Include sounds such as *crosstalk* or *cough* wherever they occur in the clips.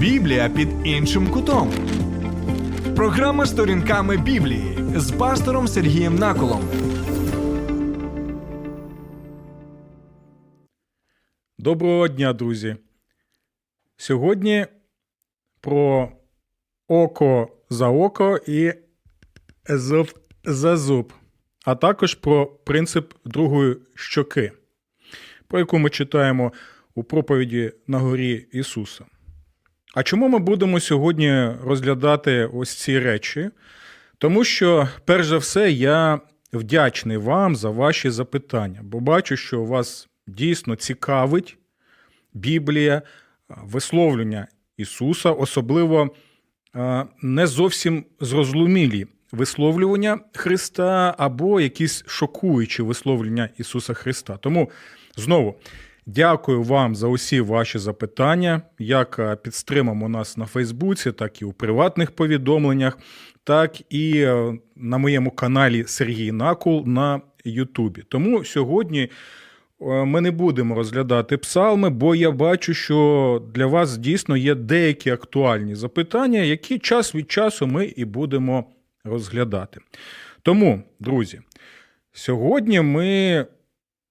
Біблія під іншим кутом. Програма сторінками Біблії з пастором Сергієм Наколом. Доброго дня, друзі. Сьогодні про око за око і зуб за зуб, а також про принцип другої щоки, про яку ми читаємо у проповіді на горі Ісуса. А чому ми будемо сьогодні розглядати ось ці речі? Тому що, перш за все, я вдячний вам за ваші запитання, бо бачу, що вас дійсно цікавить Біблія, висловлення Ісуса, особливо не зовсім зрозумілі висловлювання Христа або якісь шокуючі висловлення Ісуса Христа. Тому знову Дякую вам за усі ваші запитання, як е, підтримамо нас на Фейсбуці, так і у приватних повідомленнях, так і е, на моєму каналі Сергій Накул на Ютубі. Тому сьогодні е, ми не будемо розглядати псалми, бо я бачу, що для вас дійсно є деякі актуальні запитання, які час від часу ми і будемо розглядати. Тому, друзі, сьогодні ми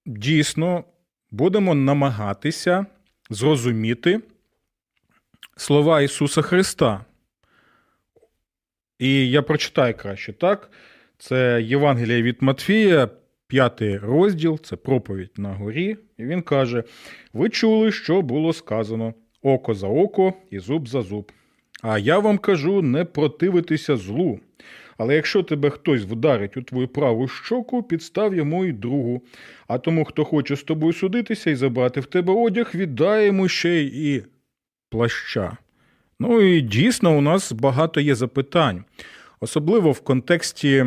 дійсно будемо намагатися зрозуміти слова Ісуса Христа. І я прочитаю краще, так? Це Євангелія від Матфія, п'ятий розділ, це проповідь на горі. І він каже: Ви чули, що було сказано око за око і зуб за зуб. А я вам кажу не противитися злу. Але якщо тебе хтось вдарить у твою праву щоку, підстав йому й другу. А тому, хто хоче з тобою судитися і забрати в тебе одяг, віддай йому ще і плаща. Ну і дійсно, у нас багато є запитань, особливо в контексті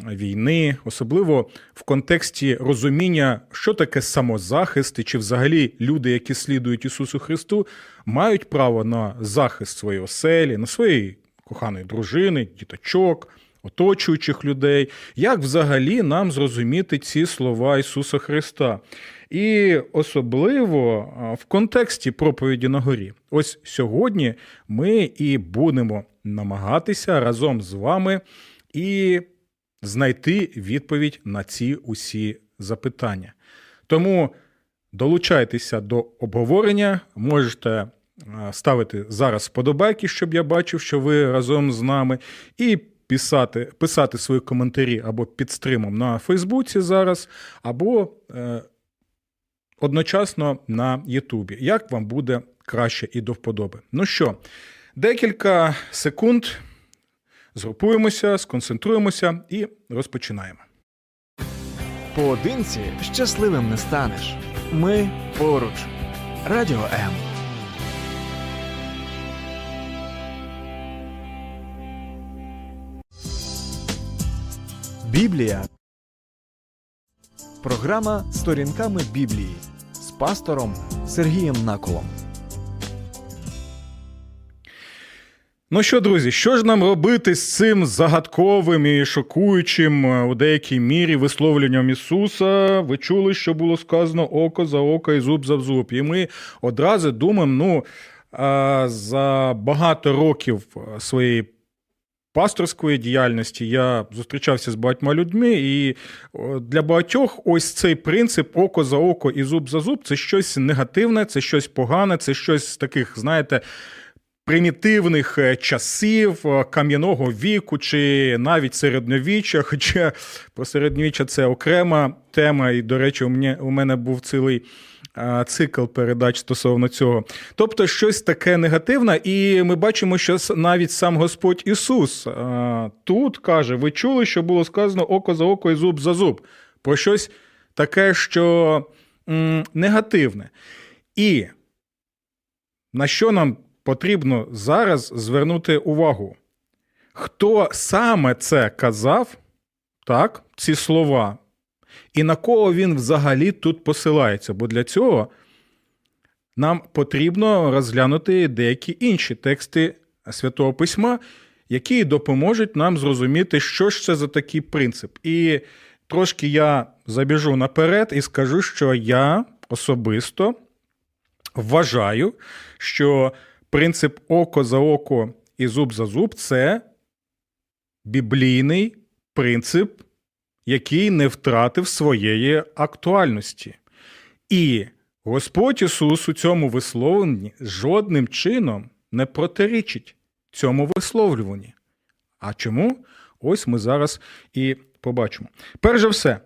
війни, особливо в контексті розуміння, що таке самозахист, і чи взагалі люди, які слідують Ісусу Христу, мають право на захист своєї оселі, на своєї коханої дружини, діточок оточуючих людей, як взагалі нам зрозуміти ці слова Ісуса Христа. І особливо в контексті проповіді на горі. Ось сьогодні ми і будемо намагатися разом з вами і знайти відповідь на ці усі запитання. Тому долучайтеся до обговорення, можете ставити зараз вподобайки, щоб я бачив, що ви разом з нами. і писати писати свої коментарі або під стримом на Фейсбуці зараз, або е, одночасно на Ютубі. Як вам буде краще і до вподоби? Ну що, декілька секунд. Згрупуємося, сконцентруємося і розпочинаємо. Поодинці щасливим не станеш. Ми поруч. Радіо М. Біблія. Програма Сторінками Біблії з пастором Сергієм Наколом. Ну що, друзі, що ж нам робити з цим загадковим і шокуючим е, у деякій мірі висловленням Ісуса? Ви чули, що було сказано око за око і зуб за зуб. І ми одразу думаємо, ну за багато років е, своєї пасторської діяльності я зустрічався з багатьма людьми, і для багатьох ось цей принцип око за око і зуб за зуб це щось негативне, це щось погане, це щось з таких, знаєте. Примітивних е, часів е, кам'яного віку чи навіть середньовіччя, *laughs* хоча про середньовіччя це окрема тема, і, до речі, у мене був цілий цикл передач стосовно цього. Тобто щось таке негативне, і ми бачимо, що навіть сам Господь Ісус тут каже: ви чули, що було сказано око за око і зуб за зуб, про щось таке, що негативне. І на що нам потрібно зараз звернути увагу? Хто саме це казав, так, ці слова? І на кого він взагалі тут посилається? Бо для цього нам потрібно розглянути деякі інші тексти Святого Письма, які допоможуть нам зрозуміти, що ж це за такий принцип. І трошки я забіжу наперед і скажу, що я особисто вважаю, що принцип око за око і зуб за зуб це біблійний принцип, який не втратив своєї актуальності. І Господь Ісус у цьому висловленні жодним чином не протирічить цьому висловлюванні. А чому? Ось ми зараз і побачимо. Перш за все,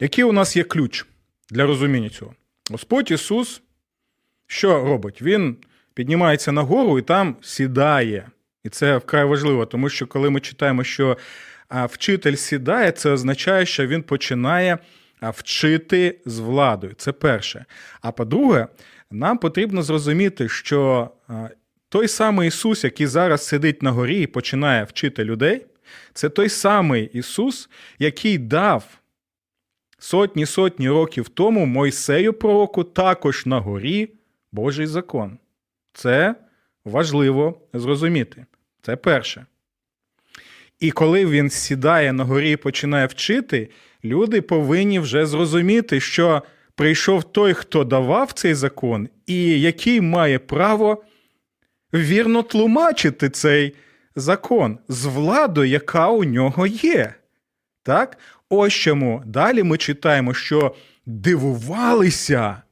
який у нас є ключ для розуміння цього? Господь Ісус що робить? Він піднімається нагору і там сідає. І це вкрай важливо, тому що коли ми читаємо, що вчитель сідає, це означає, що він починає вчити з владою. Це перше. А по-друге, нам потрібно зрозуміти, що той самий Ісус, який зараз сидить на горі і починає вчити людей, це той самий Ісус, який дав сотні сотні років тому Мойсею пророку також на горі Божий закон. Це важливо зрозуміти. Це перше. І коли він сідає на горі і починає вчити, люди повинні вже зрозуміти, що прийшов той, хто давав цей закон, і який має право вірно тлумачити цей закон з владою, яка у нього є. Так? Ось чому далі ми читаємо, що дивувалися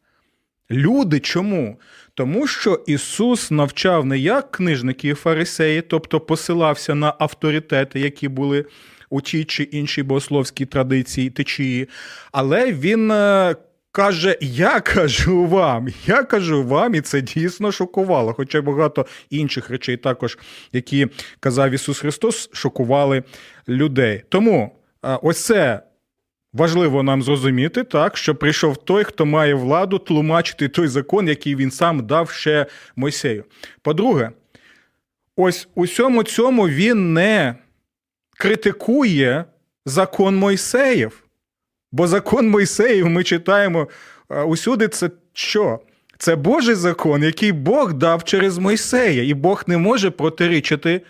люди чому? Тому що Ісус навчав не як книжники і фарисеї, тобто посилався на авторитети, які були у тій чи іншій богословській традиції течії, але Він е, каже: Я кажу вам, я кажу вам, і це дійсно шокувало. Хоча багато інших речей, також, які казав Ісус Христос, шокували людей. Тому ось це. Важливо нам зрозуміти, так, що прийшов той, хто має владу тлумачити той закон, який він сам дав ще Мойсею. По-друге, ось у всьому цьому він не критикує закон Мойсеїв. Бо закон Мойсеїв ми читаємо усюди, це що? Це Божий закон, який Бог дав через Мойсея, і Бог не може протирічити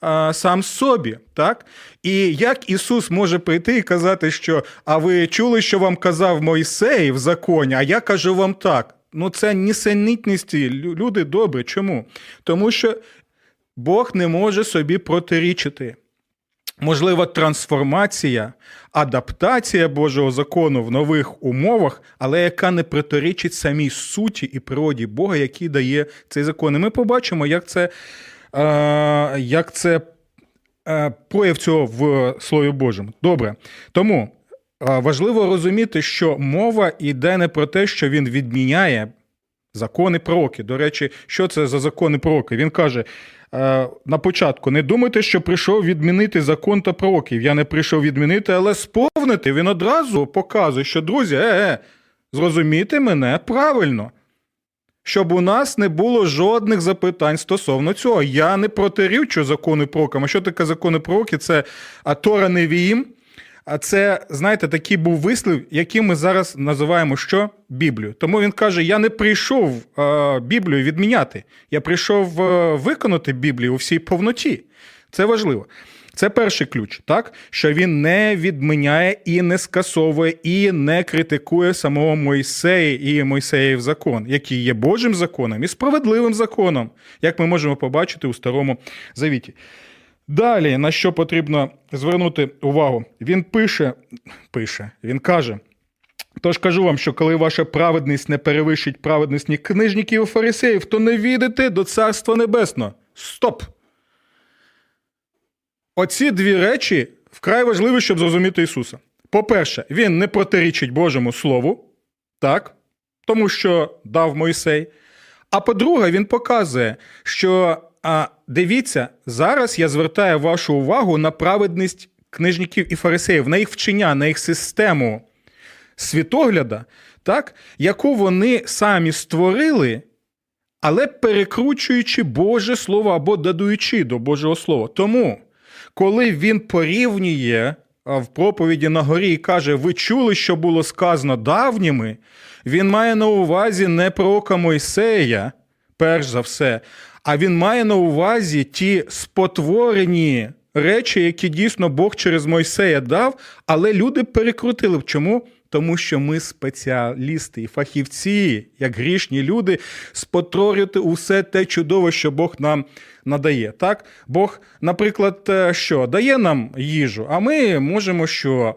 а, сам собі. так? І як Ісус може прийти і казати, що а ви чули, що вам казав Мойсей в законі, а я кажу вам так. Ну, це нісенітності. Люди добрі. Чому? Тому що Бог не може собі протирічити. Можлива трансформація, адаптація Божого закону в нових умовах, але яка не протирічить самій суті і природі Бога, який дає цей закон. І Ми побачимо, як це як це прояв цього в Слові Божому. Добре. Тому важливо розуміти, що мова йде не про те, що він відміняє закони пророки. До речі, що це за закони пророки? Він каже. На початку не думайте, що прийшов відмінити закон та пророків. Я не прийшов відмінити, але сповнити. Він одразу показує, що, друзі, е, е, зрозумійте мене правильно. Щоб у нас не було жодних запитань стосовно цього. Я не протирічу закони пророкам. А що таке закони пророки? Це Тора Невіїм, а це, знаєте, такий був вислів, який ми зараз називаємо що? Біблію. Тому він каже: Я не прийшов е, Біблію відміняти, я прийшов е, виконати Біблію у всій повноті. Це важливо. Це перший ключ, так? Що він не відміняє і не скасовує, і не критикує самого Мойсея і Мойсеїв закон, який є Божим законом і справедливим законом, як ми можемо побачити у Старому Завіті. Далі, на що потрібно звернути увагу, він пише, пише, він каже. Тож кажу вам, що коли ваша праведність не перевищить праведність ні книжників і фарисеїв, то не війдете до Царства Небесного. Стоп! Оці дві речі вкрай важливі, щоб зрозуміти Ісуса. По-перше, Він не протирічить Божому Слову, так, тому що дав Мойсей. А по-друге, він показує, що а дивіться, зараз я звертаю вашу увагу на праведність книжників і фарисеїв, на їх вчення, на їх систему світогляда, так, яку вони самі створили, але перекручуючи Боже Слово або додаючи до Божого Слова. Тому, коли він порівнює в проповіді на горі і каже, ви чули, що було сказано давніми, він має на увазі не пророка Мойсея, перш за все, а він має на увазі ті спотворені речі, які дійсно Бог через Мойсея дав, але люди перекрутили. Чому? Тому що ми спеціалісти і фахівці, як грішні люди, спотворювати усе те чудове, що Бог нам надає. Так? Бог, наприклад, е, що дає нам їжу, а ми можемо що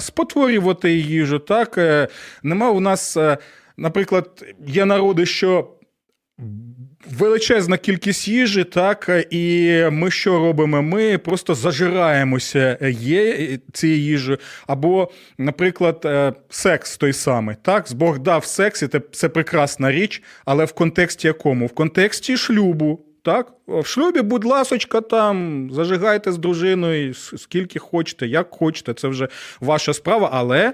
спотворювати їжу. Так? Е, нема у нас, е, наприклад, є народи, що величезна кількість їжі, так, і ми що робимо? Ми просто зажираємося є цієї їжі. Або, наприклад, е, секс той самий. Так, Бог дав секс, і це прекрасна річ, але в контексті якому? В контексті шлюбу. Так, в шлюбі, будь ласочка, там зажигайте з дружиною скільки хочете, як хочете, це вже ваша справа, але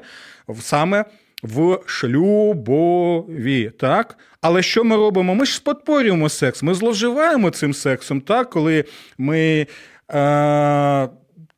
саме в шлюбові. так? Але що ми робимо? Ми ж спотворюємо секс, ми зловживаємо цим сексом, так? коли ми. Е-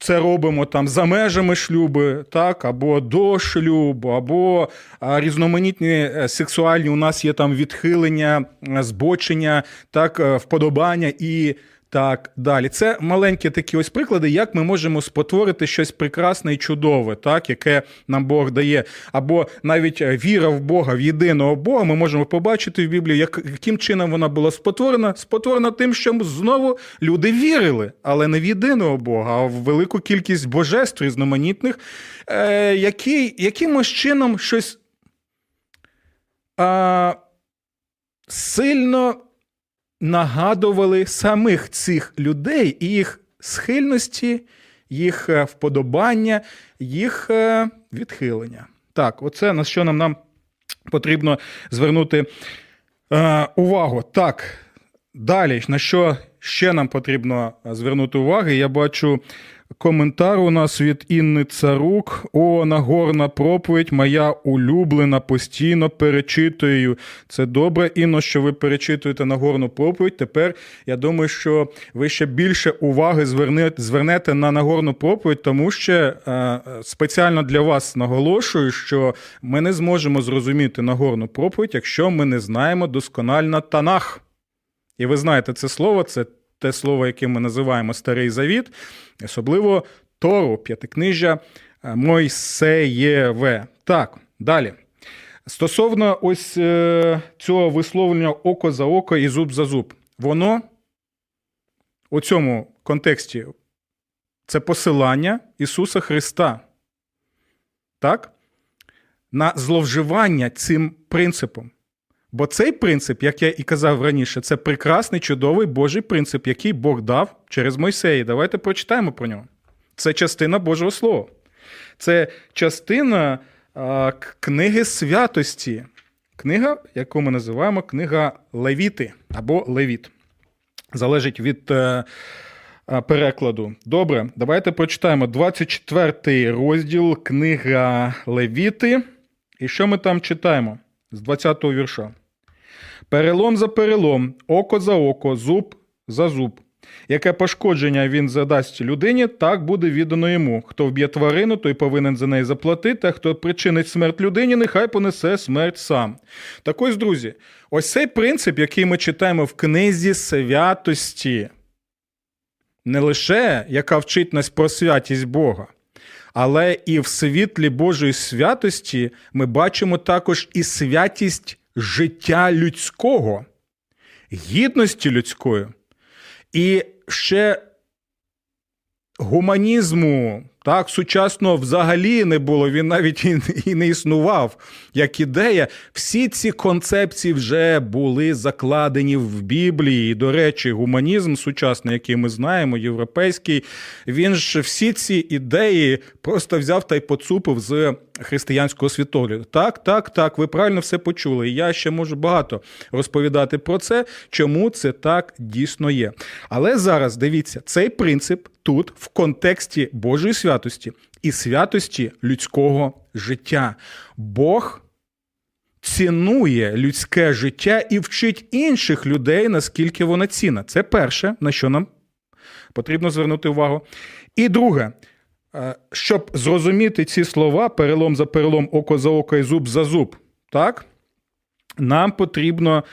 це робимо там за межами шлюби, так, або до шлюбу, або різноманітні е, сексуальні у нас є там відхилення, е, збочення, так, е, вподобання і так далі. Це маленькі такі ось приклади, як ми можемо спотворити щось прекрасне і чудове, так, яке нам Бог дає. Або навіть е, віра в Бога, в єдиного Бога, ми можемо побачити в Біблії, як, яким чином вона була спотворена. Спотворена тим, що знову люди вірили, але не в єдиного Бога, а в велику кількість божеств різноманітних, е, які якимось чином щось е, сильно нагадували самих цих людей і їх схильності, їх е, вподобання, їх е, відхилення. Так, оце на що нам нам потрібно звернути е, увагу. Так, далі, на що ще нам потрібно звернути увагу, я бачу Коментар у нас від Інни Царук. О, нагорна проповідь, моя улюблена, постійно перечитую. Це добре, Інно, що ви перечитуєте нагорну проповідь. Тепер я думаю, що ви ще більше уваги звернете на нагорну проповідь, тому що е, спеціально для вас наголошую, що ми не зможемо зрозуміти нагорну проповідь, якщо ми не знаємо досконально Танах. І ви знаєте це слово, це те слово, яке ми називаємо Старий Завіт, особливо Тору, п'ятикнижжя е, Мойсеєве. Так, далі. Стосовно ось е, цього висловлення око за око і зуб за зуб, воно у цьому контексті це посилання Ісуса Христа. Так? На зловживання цим принципом. Бо цей принцип, як я і казав раніше, це прекрасний, чудовий Божий принцип, який Бог дав через Мойсеї. Давайте прочитаємо про нього. Це частина Божого Слова. Це частина а, книги святості. Книга, яку ми називаємо книга Левіти або Левіт. Залежить від а, е, перекладу. Добре, давайте прочитаємо 24 розділ книга Левіти. І що ми там читаємо? З 20-го вірша. Перелом за перелом, око за око, зуб за зуб. Яке пошкодження він задасть людині, так буде віддано йому. Хто вб'є тварину, той повинен за неї заплатити, а хто причинить смерть людині, нехай понесе смерть сам. Так ось, друзі, ось цей принцип, який ми читаємо в книзі святості, не лише яка вчить нас про святість Бога, але і в світлі Божої святості ми бачимо також і святість життя людського, гідності людської і ще гуманізму. Так, сучасного взагалі не було, він навіть і не існував як ідея. Всі ці концепції вже були закладені в Біблії. І, до речі, гуманізм сучасний, який ми знаємо, європейський, він ж всі ці ідеї просто взяв та й поцупив з християнського світогляду. Так, так, так, ви правильно все почули. Я ще можу багато розповідати про це, чому це так дійсно є. Але зараз дивіться, цей принцип тут в контексті Божої святості і святості людського життя. Бог. Цінує людське життя і вчить інших людей, наскільки воно цінна. Це перше, на що нам потрібно звернути увагу. І друге, щоб зрозуміти ці слова, перелом за перелом, око за око і зуб за зуб, так? нам потрібно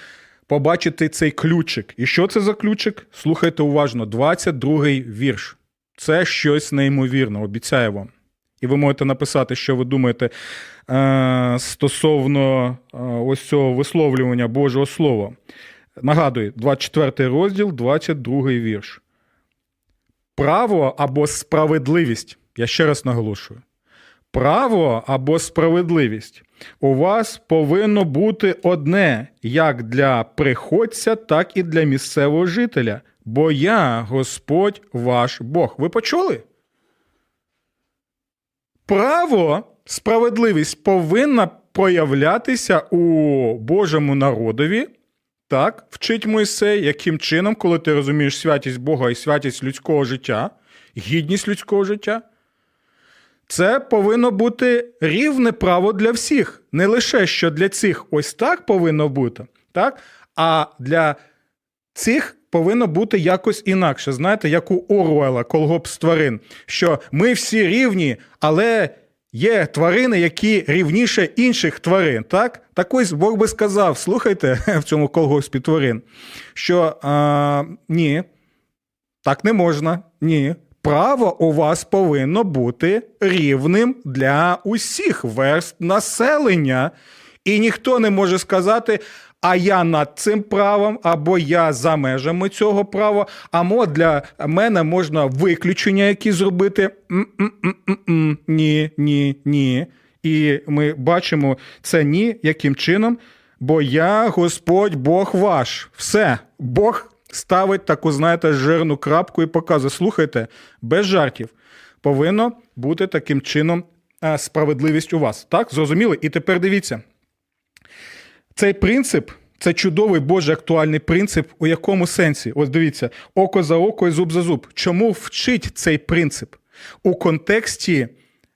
побачити цей ключик. І що це за ключик? Слухайте уважно, 22-й вірш. Це щось неймовірне, обіцяю вам. І ви можете написати, що ви думаєте е, стосовно е, ось цього висловлювання Божого Слова. Нагадую, 24 розділ, 22 вірш. Право або справедливість. Я ще раз наголошую. Право або справедливість у вас повинно бути одне як для приходця, так і для місцевого жителя. Бо я Господь ваш Бог. Ви почули? Право, справедливість повинна проявлятися у Божому народові. Так, вчить Мойсей, яким чином, коли ти розумієш святість Бога і святість людського життя, гідність людського життя. Це повинно бути рівне право для всіх. Не лише що для цих ось так повинно бути, так? а для цих повинно бути якось інакше. Знаєте, як у Оруела, колгоп тварин, що ми всі рівні, але є тварини, які рівніше інших тварин. Так Так ось Бог би сказав: слухайте *laughs* в цьому колгоспі тварин, що а, ні, так не можна, ні право у вас повинно бути рівним для усіх верст населення. І ніхто не може сказати, а я над цим правом, або я за межами цього права, або для мене можна виключення які зробити. М-м-м-м-м. Ні, ні, ні. І ми бачимо це ні, яким чином. Бо я Господь Бог ваш. Все, Бог ставить таку, знаєте, жирну крапку і показує: слухайте, без жартів повинно бути таким чином е, справедливість у вас. Так, зрозуміли? І тепер дивіться. Цей принцип. Це чудовий Божий актуальний принцип, у якому сенсі? Ось дивіться, око за око і зуб за зуб. Чому вчить цей принцип у контексті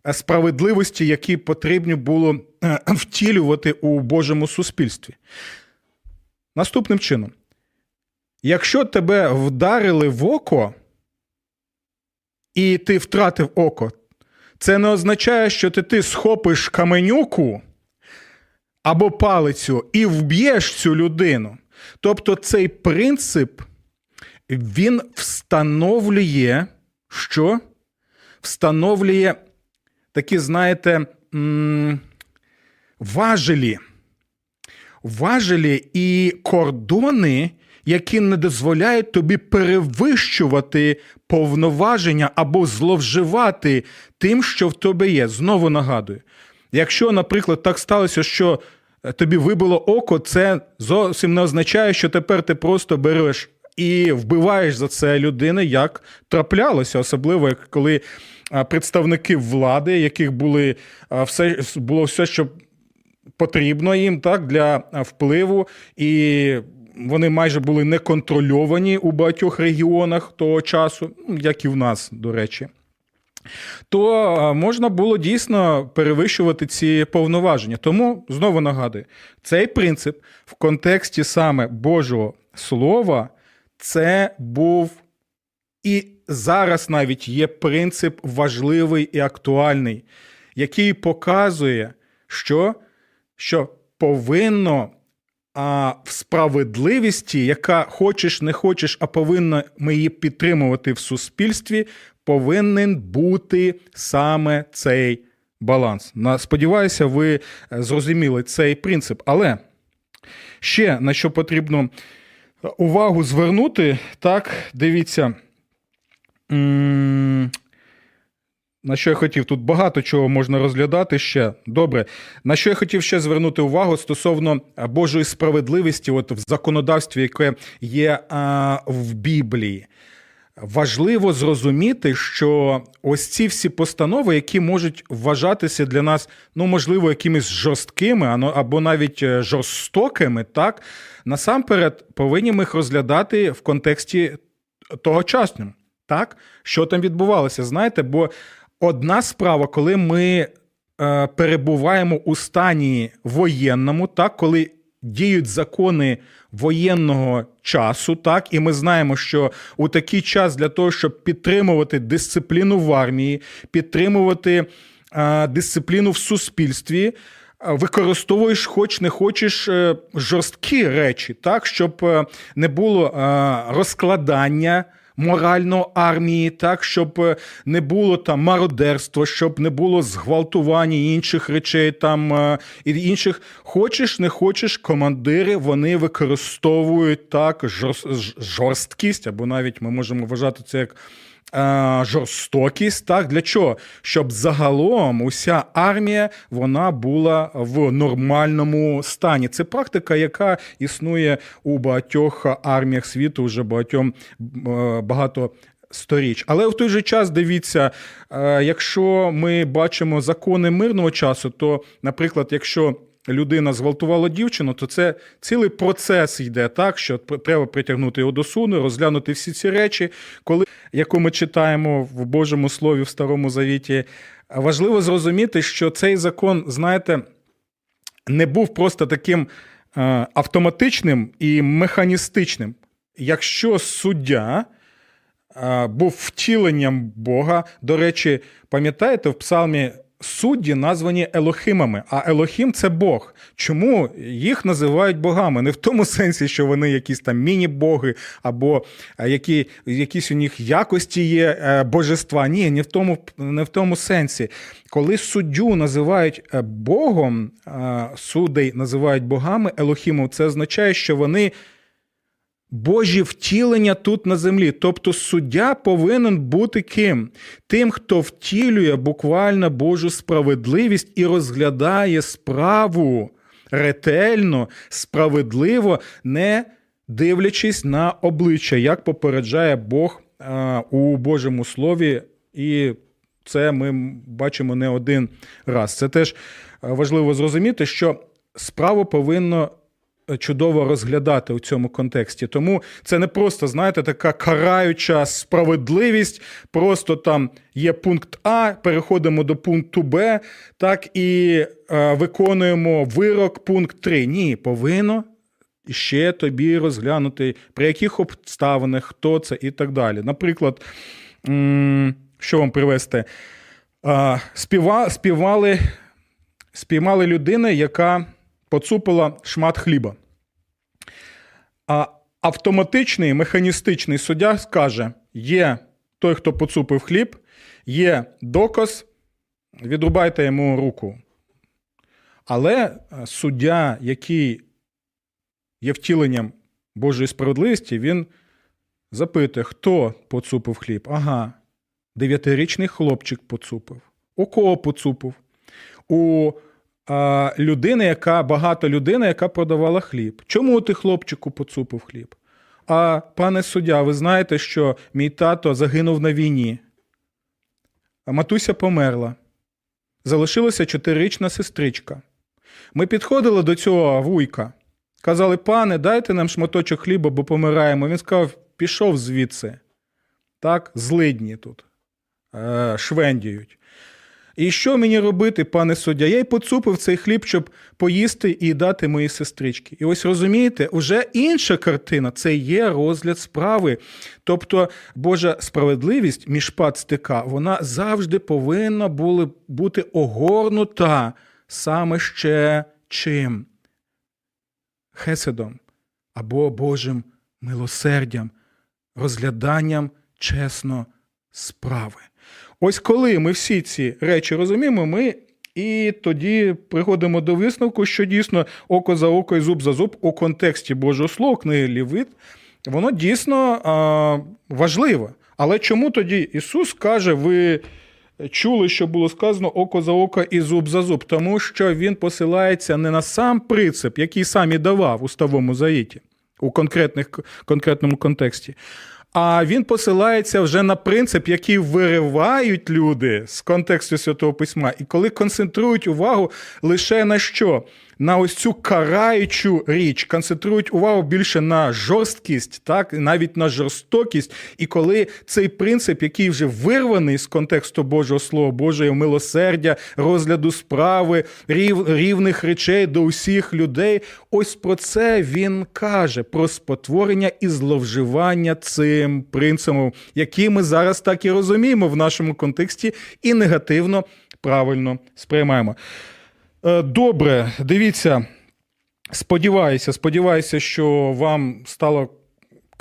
е, справедливості, які потрібно було е, втілювати у Божому суспільстві? Наступним чином, Якщо тебе вдарили в око, і ти втратив око, це не означає, що ти, ти схопиш каменюку або палицю і вб'єш цю людину. Тобто цей принцип він встановлює, що? Встановлює такі, знаєте, важелі. Важелі і кордони, які не дозволяють тобі перевищувати повноваження або зловживати тим, що в тебе є. Знову нагадую. Якщо, наприклад, так сталося, що е, тобі вибило око, це зовсім не означає, що тепер ти просто береш і вбиваєш за це людини, як траплялося, особливо коли представники влади, яких були все було все, що потрібно їм так для впливу і вони майже були неконтрольовані у багатьох регіонах того часу, як і в нас, до речі. То можна було дійсно перевищувати ці повноваження. Тому знову нагадую, цей принцип в контексті саме Божого Слова, це був і зараз навіть є принцип важливий і актуальний, який показує, що, що повинно а в справедливості, яка хочеш, не хочеш, а повинна ми її підтримувати в суспільстві, повинен бути саме цей баланс. Сподіваюся, ви зрозуміли цей принцип. Але ще на що потрібно увагу звернути, так, дивіться. На що я хотів? Тут багато чого можна розглядати ще. Добре. На що я хотів ще звернути увагу стосовно Божої справедливості, от в законодавстві, яке є а, в Біблії. Важливо зрозуміти, що ось ці всі постанови, які можуть вважатися для нас, ну, можливо, якимись жорсткими або навіть е, жорстокими, так, насамперед повинні ми їх розглядати в контексті тогочасному. Так, що там відбувалося, знаєте, бо Одна справа, коли ми е, перебуваємо у стані воєнному, так, коли діють закони воєнного часу, так, і ми знаємо, що у такий час для того, щоб підтримувати дисципліну в армії, підтримувати е, дисципліну в суспільстві. Е, використовуєш, хоч не хочеш жорсткі речі, так, щоб не було розкладання морально армії, так, щоб е, не було там мародерства, щоб не було зґвалтування інших речей там е, і інших. Хочеш, не хочеш, командири вони використовують так жорсткість, або навіть ми можемо вважати це як. Е, жорстокість. Так для чого? Щоб загалом уся армія вона була в нормальному стані. Це практика, яка існує у багатьох арміях світу вже багатьом е, багато. Сторіч, але в той же час дивіться, е, якщо ми бачимо закони мирного часу, то, наприклад, якщо людина зґвалтувала дівчину, то це цілий процес йде так, що треба притягнути його до суду, розглянути всі ці речі, коли яку ми читаємо в Божому Слові в Старому Завіті. Важливо зрозуміти, що цей закон, знаєте, не був просто таким е, автоматичним і механістичним. Якщо суддя е, був втіленням Бога, до речі, пам'ятаєте, в Псалмі судді названі Елохимами, а Елохім це Бог. Чому їх називають богами? Не в тому сенсі, що вони якісь там міні-боги, або е, які, якісь у них якості є е, божества. Ні, не в тому, не в тому сенсі. Коли суддю називають е, Богом, судей називають богами Елохімом, це означає, що вони. Божі втілення тут на землі. Тобто суддя повинен бути ким? Тим, хто втілює буквально Божу справедливість і розглядає справу ретельно, справедливо, не дивлячись на обличчя, як попереджає Бог у Божому Слові. І це ми бачимо не один раз. Це теж важливо зрозуміти, що справу повинно чудово розглядати у цьому контексті. Тому це не просто, знаєте, така караюча справедливість. Просто там є пункт А, переходимо до пункту Б, так і е, виконуємо вирок пункт 3. Ні, повинно. Ще тобі розглянути, при яких обставинах, хто це і так далі. Наприклад, що вам привести? Співа, співали, спіймали людини, яка поцупила шмат хліба. А автоматичний механістичний суддя скаже: є той, хто поцупив хліб, є доказ, відрубайте йому руку. Але е, суддя, який є втіленням Божої справедливості, він запитує, хто поцупив хліб? Ага, дев'ятирічний хлопчик поцупив. У кого поцупив? У людина, яка багата людина, яка продавала хліб. Чому ти хлопчику поцупив хліб? А пане суддя, ви знаєте, що мій тато загинув на війні, а матуся померла. Залишилася чотирирічна сестричка. Ми підходили до цього вуйка. Казали, пане, дайте нам шматочок хліба, бо помираємо. Він сказав, пішов звідси. Так, злидні тут, е, швендіють. І що мені робити, пане суддя? Я й поцупив цей хліб, щоб поїсти і дати моїй сестричці. І ось розумієте, уже інша картина це є розгляд справи. Тобто Божа справедливість між стика, вона завжди повинна була бути огорнута саме ще чим? Хеседом або Божим милосердям, розгляданням чесно справи. Ось коли ми всі ці речі розуміємо, ми і тоді приходимо до висновку, що дійсно око за око і зуб за зуб у контексті Божого Слова, книги Лівит, воно дійсно а, важливе. Але чому тоді Ісус каже, ви чули, що було сказано око за око і зуб за зуб? Тому що Він посилається не на сам принцип, який сам і давав у ставому заїті у конкретних, конкретному контексті, а він посилається вже на принцип, який виривають люди з контексту Святого Письма, і коли концентрують увагу лише на що? на ось цю караючу річ, концентрують увагу більше на жорсткість, так? Навіть на жорстокість. І коли цей принцип, який вже вирваний з контексту Божого Слова, Божого милосердя, розгляду справи, рів, рівних речей до усіх людей, ось про це він каже: про спотворення і зловживання цим принципом, який ми зараз так і розуміємо в нашому контексті, і негативно правильно сприймаємо. Е, добре, дивіться. Сподіваюся, сподіваюся, що вам стало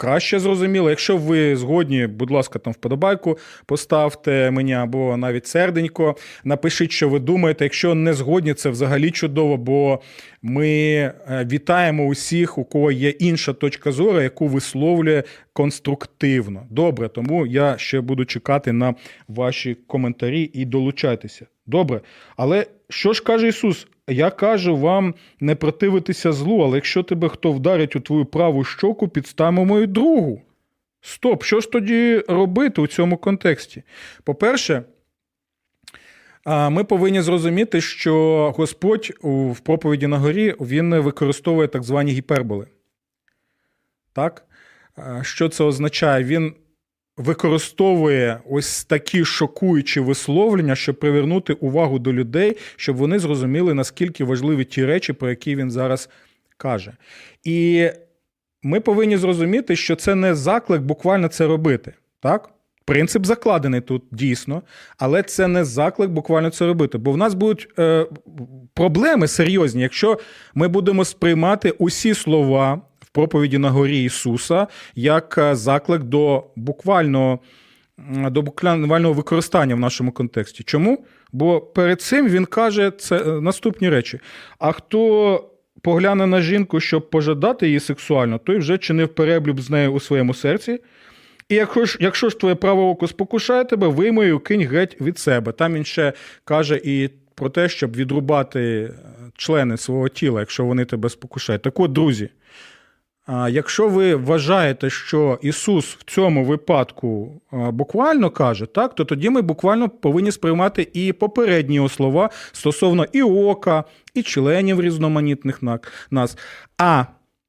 краще зрозуміло. Якщо ви згодні, будь ласка, там вподобайку поставте мені або навіть серденько. Напишіть, що ви думаєте. Якщо не згодні, це взагалі чудово, бо ми е, вітаємо усіх, у кого є інша точка зору, яку висловлює конструктивно. Добре, тому я ще буду чекати на ваші коментарі і долучайтеся. Добре. Але що ж каже Ісус? Я кажу вам не противитися злу, але якщо тебе хто вдарить у твою праву щоку, підставимо мою другу. Стоп, що ж тоді робити у цьому контексті? По-перше, ми повинні зрозуміти, що Господь в проповіді на горі він використовує так звані гіперболи. Так? Що це означає? Він використовує ось такі шокуючі висловлення, щоб привернути увагу до людей, щоб вони зрозуміли, наскільки важливі ті речі, про які він зараз каже. І ми повинні зрозуміти, що це не заклик буквально це робити. Так? Принцип закладений тут дійсно, але це не заклик буквально це робити. Бо в нас будуть е, проблеми серйозні, якщо ми будемо сприймати усі слова проповіді на горі Ісуса як е, заклик до буквального до буквального використання в нашому контексті. Чому? Бо перед цим він каже це е, наступні речі. А хто погляне на жінку, щоб пожадати її сексуально, той вже чинив переблюб з нею у своєму серці. І якщо ж якщо ж твоє право око спокушає тебе, виймою кинь геть від себе. Там він ще каже і про те, щоб відрубати е, члени свого тіла, якщо вони тебе спокушають. Так от, друзі, Якщо ви вважаєте, що Ісус в цьому випадку буквально каже, так, то тоді ми буквально повинні сприймати і попередні його слова стосовно і ока, і членів різноманітних нас. А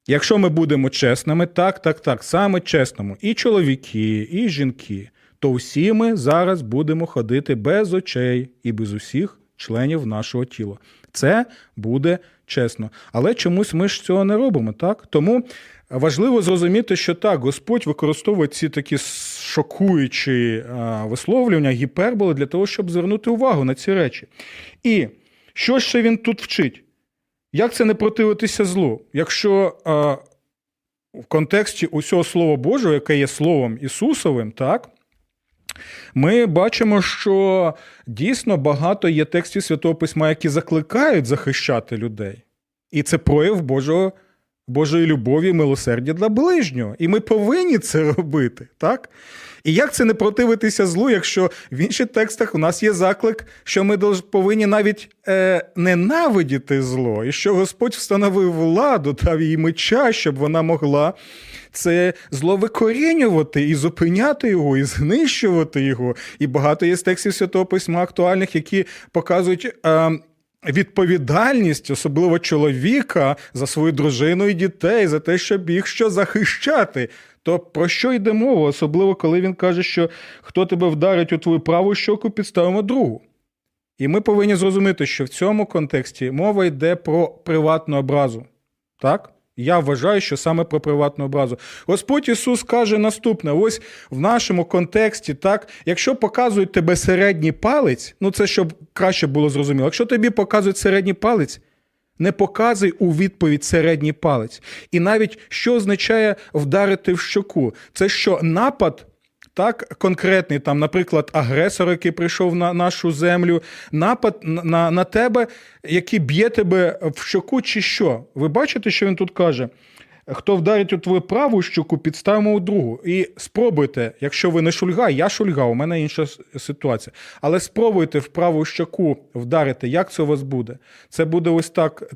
якщо ми будемо чесними, так, так, так, саме чесному, і чоловіки, і жінки, то всі ми зараз будемо ходити без очей і без усіх членів нашого тіла. Це буде чесно. Але чомусь ми ж цього не робимо. так? Тому важливо зрозуміти, що так, Господь використовує ці такі шокуючі висловлювання, гіперболи для того, щоб звернути увагу на ці речі. І що ще він тут вчить? Як це не противитися злу? Якщо в контексті усього Слова Божого, яке є Словом Ісусовим, так, ми бачимо, що дійсно багато є текстів Святого Письма, які закликають захищати людей. І це прояв Божого, Божої любові, милосердя для ближнього. І ми повинні це робити. так? І як це не противитися злу, якщо в інших текстах у нас є заклик, що ми повинні навіть е, ненавидіти зло, і що Господь встановив владу, дав їй меча, щоб вона могла це зло викорінювати і зупиняти його, і знищувати його. І багато є з текстів Святого Письма актуальних, які показують. Е, Відповідальність, особливо чоловіка, за свою дружину і дітей, за те, щоб їх що захищати. То про що йде мова, особливо коли він каже, що хто тебе вдарить у твою праву щоку, підставимо другу. І ми повинні зрозуміти, що в цьому контексті мова йде про приватну образу. Так? Я вважаю, що саме про приватну образу. Господь Ісус каже наступне: ось в нашому контексті, так, якщо показують тебе середній палець, ну це щоб краще було зрозуміло, якщо тобі показують середній палець, не показуй у відповідь середній палець. І навіть що означає вдарити в щоку? Це що напад так, конкретний, там, наприклад, агресор, який прийшов на нашу землю, напад на, на тебе, який б'є тебе в щоку, чи що? Ви бачите, що він тут каже? Хто вдарить у твою праву щоку, підставимо у другу. І спробуйте, якщо ви не шульга, я шульга, у мене інша ситуація. Але спробуйте в праву щоку вдарити, як це у вас буде? Це буде ось так,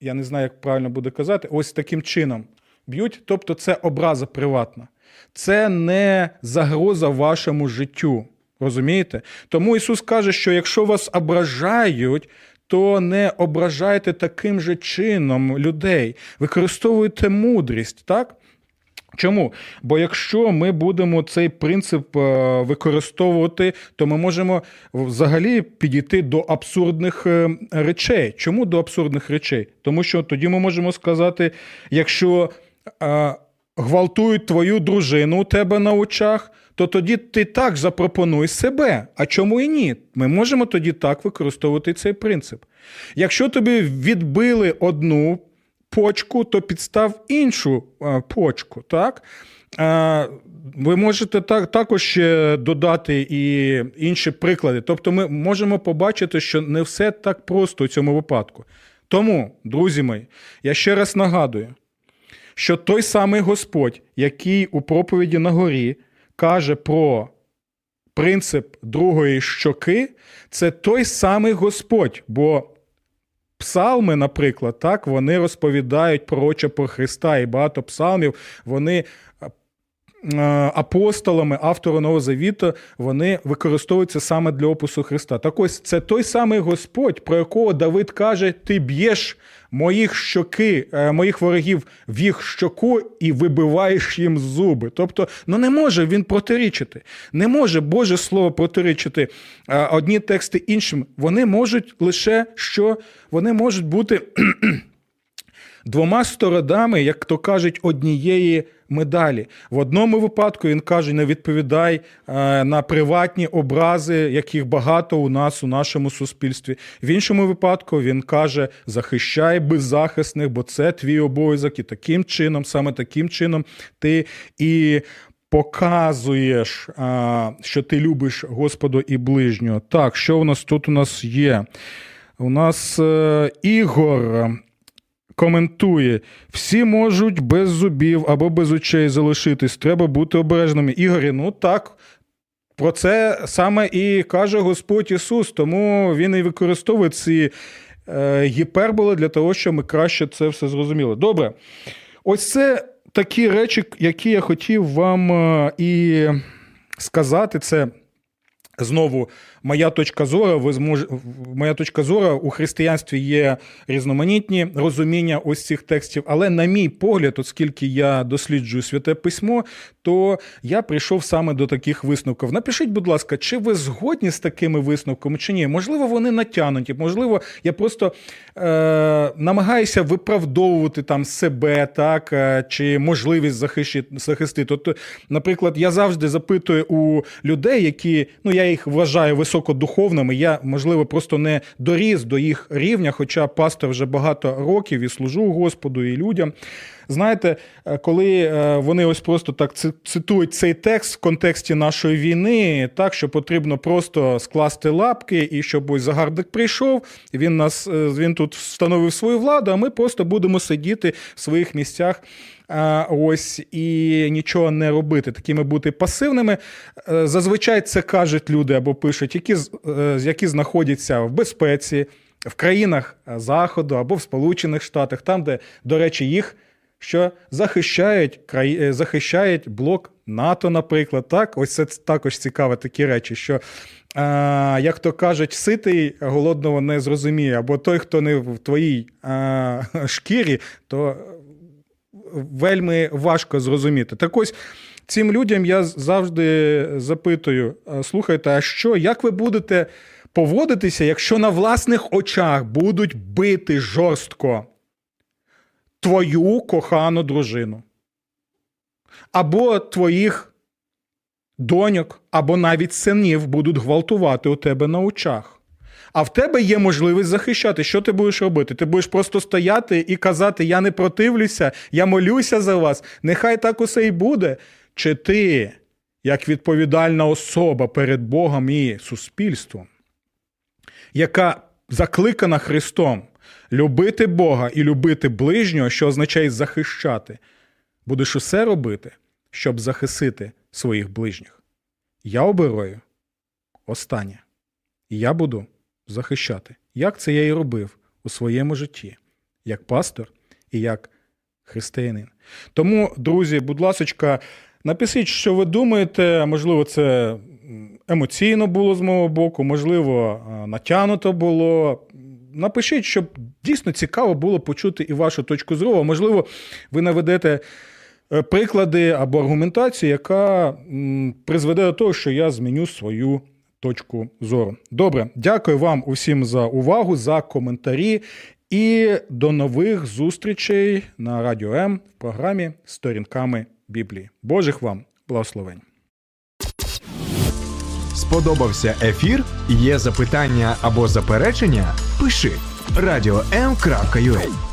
я не знаю, як правильно буде казати, ось таким чином б'ють, тобто це образа приватна це не загроза вашому життю. Розумієте? Тому Ісус каже, що якщо вас ображають, то не ображайте таким же чином людей, використовуйте мудрість, так? Чому? Бо якщо ми будемо цей принцип е, використовувати, то ми можемо взагалі підійти до абсурдних е, речей. Чому до абсурдних речей? Тому що тоді ми можемо сказати, якщо е, гвалтують твою дружину у тебе на очах, то тоді ти так запропонуй себе. А чому і ні? Ми можемо тоді так використовувати цей принцип. Якщо тобі відбили одну почку, то підстав іншу почку. так? Ви можете так, також додати і інші приклади. Тобто, ми можемо побачити, що не все так просто у цьому випадку. Тому, друзі мої, я ще раз нагадую, що той самий Господь, який у проповіді на горі каже про принцип другої щоки, це той самий Господь. бо Псалми, наприклад, так, вони розповідають пророче про Христа, і багато псалмів вони апостолами, автора Нового Завіту, вони використовуються саме для опису Христа. Так ось це той самий Господь, про якого Давид каже: Ти б'єш моїх щоки, е, моїх ворогів в їх щоку і вибиваєш їм зуби. Тобто, ну не може він протирічити. Не може Боже Слово протирічити е, одні тексти іншим. Вони можуть лише що вони можуть бути двома сторонами, як то кажуть, однієї медалі. В одному випадку він каже: не відповідай е, на приватні образи, яких багато у нас у нашому суспільстві. В іншому випадку він каже: захищай беззахисних, бо це твій обов'язок. І таким чином, саме таким чином, ти і. Показуєш, що ти любиш Господу і ближнього. Так, що у нас тут у нас є? У нас е, Ігор коментує: всі можуть без зубів або без очей залишитись. Треба бути обережними. Ігорі, ну так. Про це саме і каже Господь Ісус, тому Він і використовує ці е, гіперболи для того, щоб ми краще це все зрозуміли. Добре. Ось це такі речі, які я хотів вам е, і сказати. Це знову моя точка зору, ви змож... моя точка зору у християнстві є різноманітні розуміння ось цих текстів. Але, на мій погляд, оскільки я досліджую святе письмо, то я прийшов саме до таких висновків. Напишіть, будь ласка, чи ви згодні з такими висновками, чи ні? Можливо, вони натягнуті, можливо, я просто е, намагаюся виправдовувати там себе, так, е, чи можливість захистити. захистити. Тобто, наприклад, я завжди запитую у людей, які ну я їх вважаю високими, високодуховними. Я, можливо, просто не доріс до їх рівня, хоча пастор вже багато років і служу Господу і людям. Знаєте, е, коли е, вони ось просто так цитують цей текст в контексті нашої війни, так що потрібно просто скласти лапки, і щоб ось загарбник прийшов, він нас е, він тут встановив свою владу, а ми просто будемо сидіти в своїх місцях. Ось і нічого не робити, такими бути пасивними. Зазвичай це кажуть люди або пишуть, які які знаходяться в безпеці в країнах Заходу або в Сполучених Штатах, там, де, до речі, їх що захищають е, захищають блок НАТО, наприклад. Так, ось це також цікаві такі речі, що. А, Як то кажуть, ситий голодного не зрозуміє, або той, хто не в твоїй а, шкірі, то вельми важко зрозуміти. Так ось цим людям я завжди запитую: слухайте, а що, як ви будете поводитися, якщо на власних очах будуть бити жорстко твою кохану дружину, або твоїх доньок, або навіть синів будуть гвалтувати у тебе на очах. А в тебе є можливість захищати. Що ти будеш робити? Ти будеш просто стояти і казати: Я не противлюся, я молюся за вас. Нехай так усе і буде. Чи ти, як відповідальна особа перед Богом і суспільством, яка закликана Христом любити Бога і любити ближнього, що означає захищати, будеш усе робити, щоб захистити своїх ближніх. Я обираю останнє. І я буду захищати. Як це я і робив у своєму житті, як пастор і як християнин. Тому, друзі, будь ласка, напишіть, що ви думаєте, можливо, це емоційно було з мого боку, можливо, натягнуто було напишіть, щоб дійсно цікаво було почути і вашу точку зору. Можливо, ви наведете е, приклади або аргументацію, яка призведе до того, що я зміню свою точку зору. Добре, дякую вам усім за увагу, за коментарі. І до нових зустрічей на Радіо М в програмі Сторінками Біблії. Божих вам благословень! Сподобався ефір? Є запитання або заперечення? Пиши радіом.ua